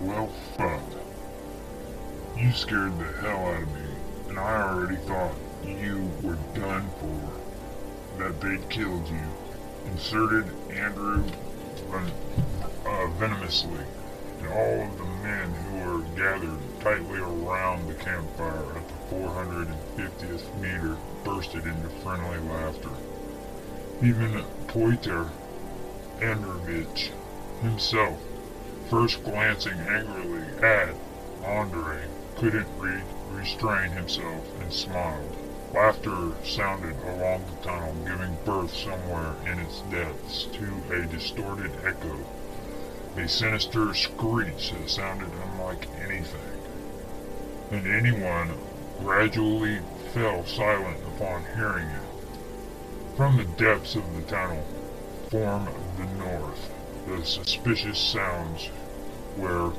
Well, fuck. You scared the hell out of me, and I already thought you were done for. That they'd killed you. Inserted Andrew ven- uh, venomously, and all of the men who were gathered tightly around the campfire at the 450th meter bursted into friendly laughter. Even Poiter Androvich himself, first glancing angrily at Andre, couldn't re- restrain himself and smiled. Laughter sounded along the tunnel, giving birth somewhere in its depths to a distorted echo, a sinister screech that sounded unlike anything. And anyone gradually fell silent upon hearing it. From the depths of the tunnel, form the north, the suspicious sounds were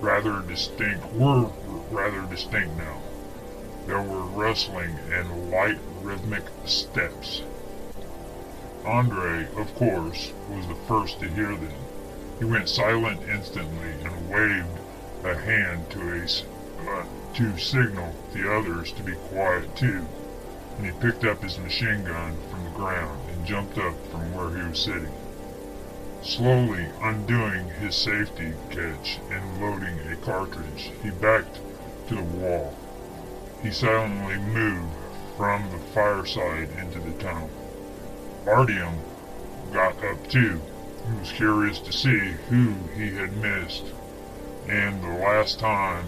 rather distinct were rather distinct now. There were rustling and light rhythmic steps. Andre, of course, was the first to hear them. He went silent instantly and waved a hand to a uh, to signal the others to be quiet too. And he picked up his machine gun from the ground and jumped up from where he was sitting. Slowly undoing his safety catch and loading a cartridge, he backed to the wall. He silently moved from the fireside into the tunnel. Artyom got up too. He was curious to see who he had missed, and the last time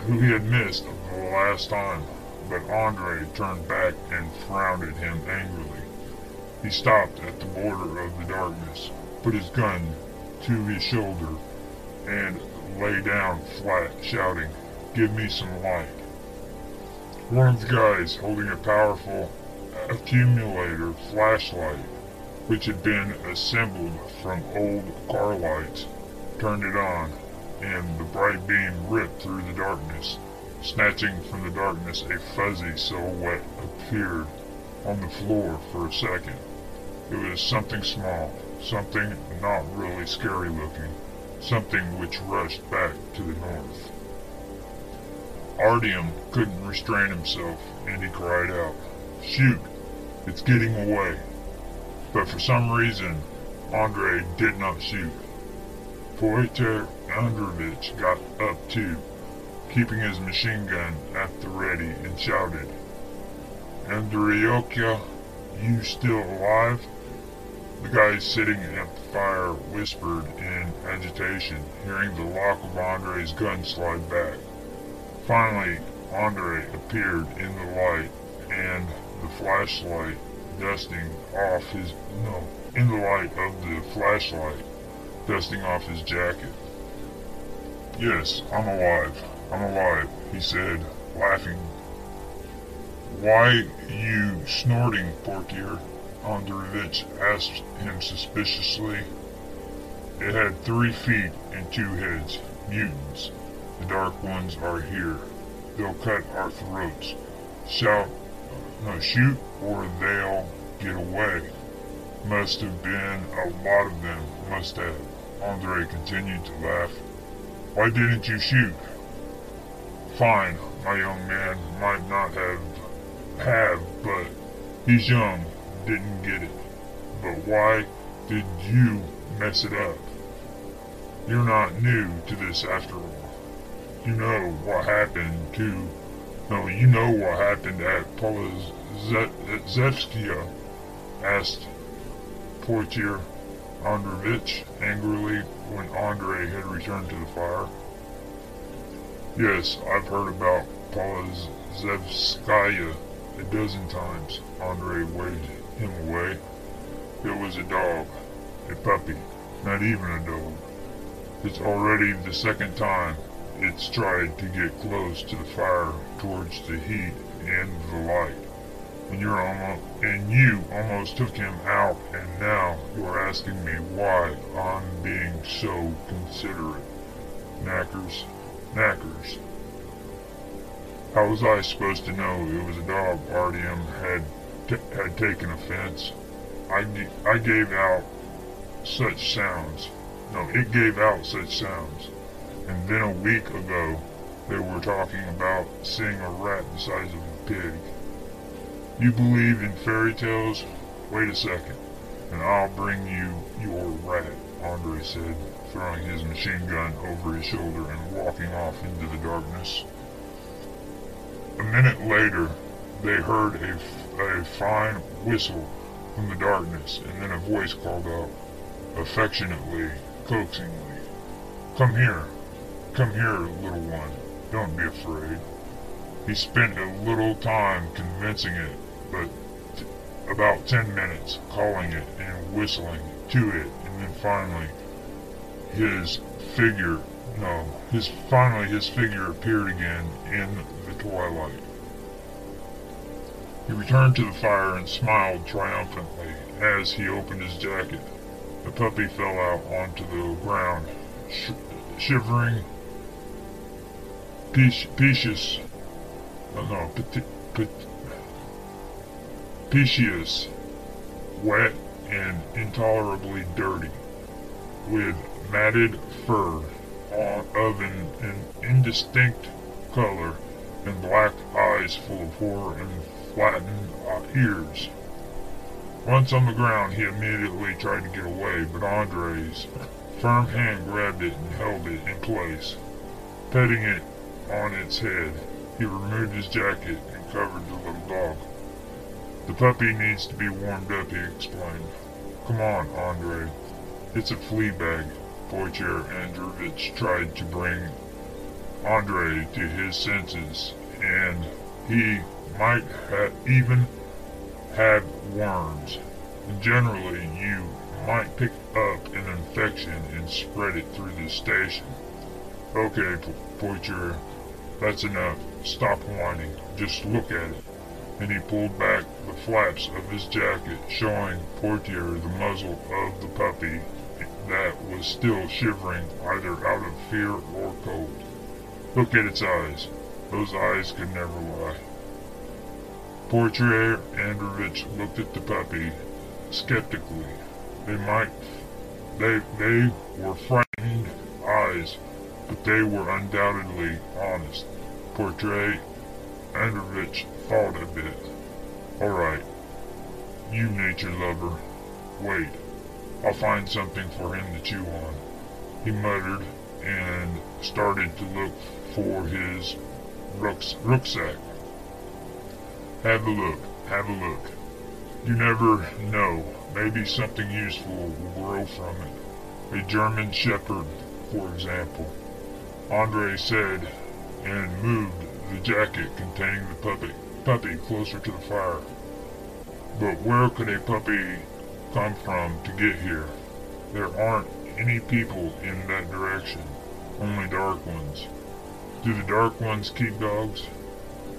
who he had missed the last time, but Andre turned back and frowned at him angrily. He stopped at the border of the darkness, put his gun to his shoulder, and lay down flat, shouting, Give me some light. One of the guys holding a powerful accumulator flashlight, which had been assembled from old car lights, turned it on, and the bright beam ripped through the darkness. Snatching from the darkness, a fuzzy silhouette appeared on the floor for a second. It was something small, something not really scary looking, something which rushed back to the north. Artyom couldn't restrain himself, and he cried out, Shoot! It's getting away! But for some reason, Andre did not shoot. Poiter Androvich got up too, keeping his machine gun at the ready, and shouted, Andreyokya, you still alive? The guy sitting at the fire whispered in agitation, hearing the lock of Andre's gun slide back. Finally, Andre appeared in the light, and the flashlight dusting off his no, in the light of the flashlight dusting off his jacket. Yes, I'm alive. I'm alive, he said, laughing. Why you snorting, Portier? Androvich asked him suspiciously. It had three feet and two heads. Mutants. The dark ones are here. They'll cut our throats. Shout, no, shoot, or they'll get away. Must have been a lot of them, must have. Andre continued to laugh. Why didn't you shoot? Fine, my young man might not have, have, but he's young, didn't get it. But why did you mess it up? You're not new to this after all. You know what happened to, no, you know what happened at Polozevskia, asked Portier Androvich angrily when Andre had returned to the fire. Yes, I've heard about Polozevskaya a dozen times. Andre waved him away. It was a dog, a puppy, not even a dog. It's already the second time it's tried to get close to the fire towards the heat and the light. And you're almost and you almost took him out and now you're asking me why I'm being so considerate. Knackers. Knackers. How was I supposed to know it was a dog Artyom had had taken offense? I, I gave out such sounds. no, it gave out such sounds. And then a week ago, they were talking about seeing a rat the size of a pig. You believe in fairy tales? Wait a second, and I'll bring you your rat, Andre said, throwing his machine gun over his shoulder and walking off into the darkness. A minute later, they heard a, a fine whistle from the darkness, and then a voice called out, affectionately, coaxingly, Come here, come here, little one, don't be afraid. He spent a little time convincing it, but about ten minutes calling it and whistling to it, and then finally his figure, no, his finally his figure appeared again in the twilight. He returned to the fire and smiled triumphantly as he opened his jacket. The puppy fell out onto the ground, sh shivering, Pecious, oh uh, no, petit, petit, Pecious, wet and intolerably dirty, with matted fur uh, of an, an indistinct color and black eyes full of horror and flattened uh, ears. Once on the ground, he immediately tried to get away, but Andre's firm hand grabbed it and held it in place. Petting it on its head, he removed his jacket and covered the little dog. The puppy needs to be warmed up, he explained. Come on, Andre. It's a flea bag. Wojciech Androvich tried to bring Andre to his senses, and he might ha even have worms. Generally, you might pick up an infection and spread it through the station. Okay, Poitier, that's enough. Stop whining. Just look at it and he pulled back the flaps of his jacket, showing Portier the muzzle of the puppy that was still shivering either out of fear or cold. Look at its eyes. Those eyes could never lie. Portier Androvich looked at the puppy skeptically. They might they they were frightened eyes, but they were undoubtedly honest. Portray Androvich thought a bit. Alright. You nature lover. Wait. I'll find something for him to chew on. He muttered and started to look for his rucksack. Have a look. Have a look. You never know. Maybe something useful will grow from it. A German Shepherd, for example. Andre said and moved the jacket containing the puppy puppy closer to the fire. But where could a puppy come from to get here? There aren't any people in that direction, only dark ones. Do the dark ones keep dogs?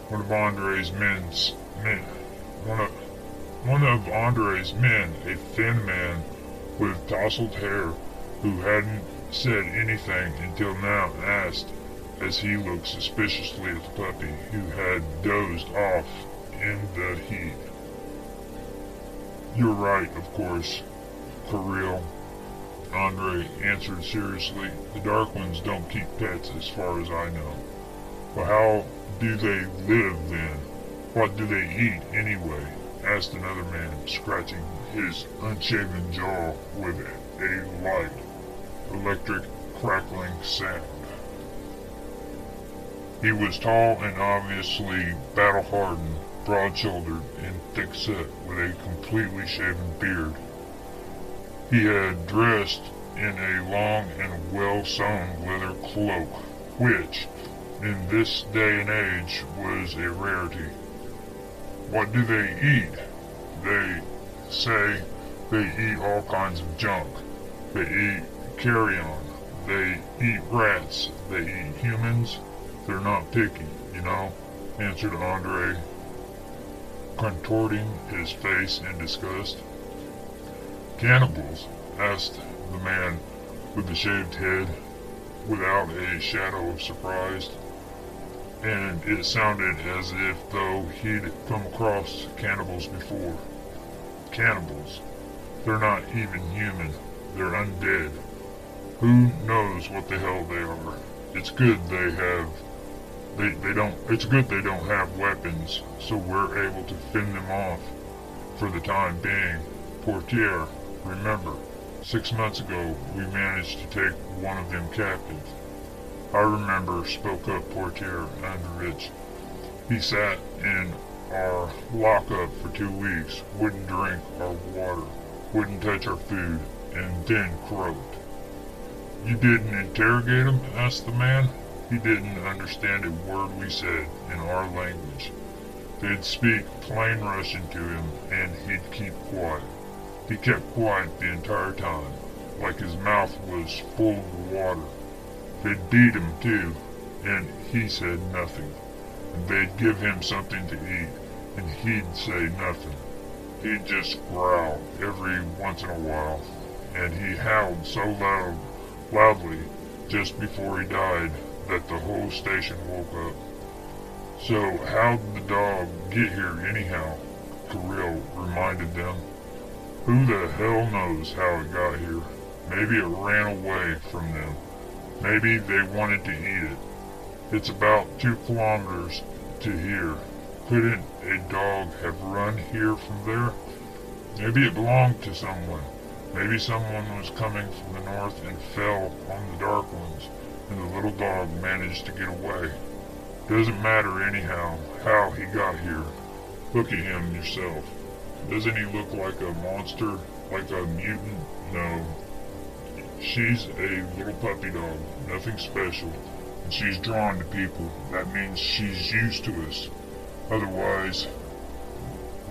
One of Andre's men's men, one of one of Andre's men, a thin man with tousled hair, who hadn't said anything until now, asked as he looked suspiciously at the puppy, who had dozed off in the heat. You're right, of course, Kirill. Andre answered seriously. The Dark Ones don't keep pets as far as I know. But how do they live then? What do they eat anyway? asked another man, scratching his unshaven jaw with a light, electric crackling sound. He was tall and obviously battle-hardened, broad-shouldered, and thick-set, with a completely shaven beard. He had dressed in a long and well-sewn leather cloak, which, in this day and age, was a rarity. What do they eat? They say they eat all kinds of junk. They eat carrion. They eat rats. They eat humans. They're not picky, you know, answered Andre, contorting his face in disgust. Cannibals? asked the man with the shaved head, without a shadow of surprise, and it sounded as if though he'd come across cannibals before. Cannibals. They're not even human. They're undead. Who knows what the hell they are? It's good they have they, they don't it's good they don't have weapons, so we're able to fend them off for the time being. Portier, remember, six months ago we managed to take one of them captive. I remember, spoke up Portier Androvich. He sat in our lockup for two weeks, wouldn't drink our water, wouldn't touch our food, and then croaked. You didn't interrogate him? asked the man. He didn't understand a word we said in our language. They'd speak plain Russian to him, and he'd keep quiet. He kept quiet the entire time, like his mouth was full of water. They'd beat him, too, and he said nothing. And they'd give him something to eat, and he'd say nothing. He'd just growl every once in a while, and he howled so loud, loudly just before he died that the whole station woke up. So how'd the dog get here anyhow? Kirill reminded them. Who the hell knows how it got here? Maybe it ran away from them. Maybe they wanted to eat it. It's about two kilometers to here. Couldn't a dog have run here from there? Maybe it belonged to someone. Maybe someone was coming from the north and fell on the dark ones, and the little dog managed to get away. Doesn't matter anyhow how he got here. Look at him yourself. Doesn't he look like a monster? Like a mutant? No. She's a little puppy dog, nothing special, and she's drawn to people. That means she's used to us. Otherwise,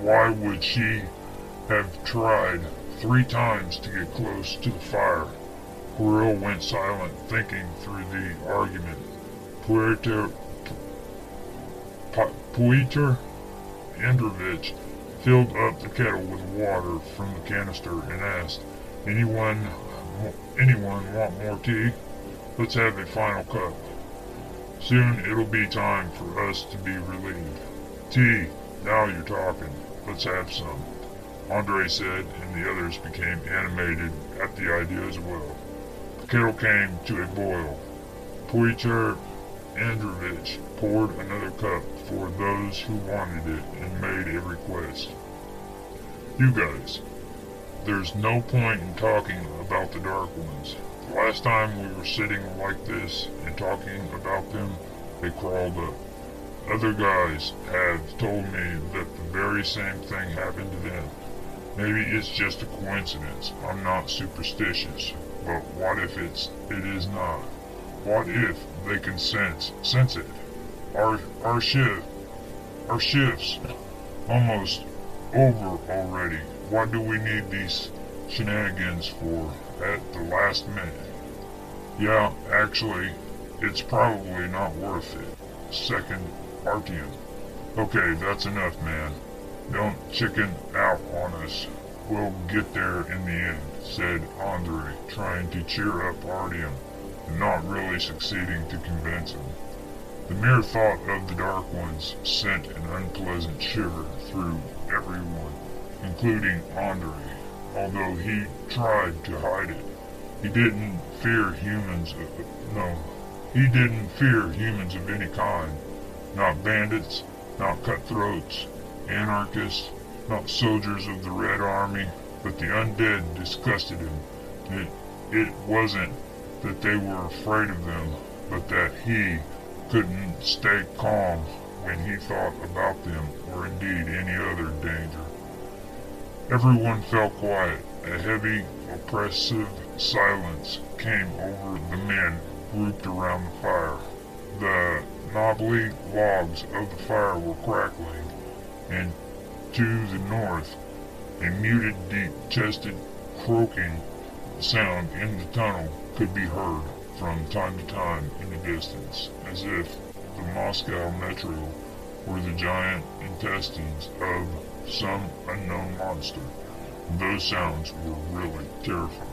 why would she have tried three times to get close to the fire? Kirill went silent, thinking through the argument. Puerto Puiter Androvich filled up the kettle with water from the canister and asked, Anyone, anyone want more tea? Let's have a final cup. Soon it'll be time for us to be relieved. Tea, now you're talking. Let's have some. Andre said, and the others became animated at the idea as well. The kettle came to a boil. Puiter Androvich poured another cup for those who wanted it and made a request. You guys, there's no point in talking about the Dark Ones. The last time we were sitting like this and talking about them, they crawled up. Other guys have told me that the very same thing happened to them. Maybe it's just a coincidence. I'm not superstitious. But what if it's it is not? What if they can sense sense it? Our our shift our shifts almost over already. What do we need these shenanigans for at the last minute? Yeah, actually, it's probably not worth it. Second Artyom. Okay, that's enough, man. Don't chicken out on us. We'll get there in the end, said Andre, trying to cheer up Artyom not really succeeding to convince him. The mere thought of the Dark Ones sent an unpleasant shiver through everyone, including Andre, although he tried to hide it. He didn't fear humans, no, he didn't fear humans of any kind. Not bandits, not cutthroats, anarchists, not soldiers of the Red Army, but the undead disgusted him. It, it wasn't that they were afraid of them, but that he couldn't stay calm when he thought about them or indeed any other danger. Everyone fell quiet. A heavy, oppressive silence came over the men grouped around the fire. The knobbly logs of the fire were crackling, and to the north, a muted, deep-chested croaking sound in the tunnel could be heard from time to time in the distance, as if the Moscow metro were the giant intestines of some unknown monster. Those sounds were really terrifying.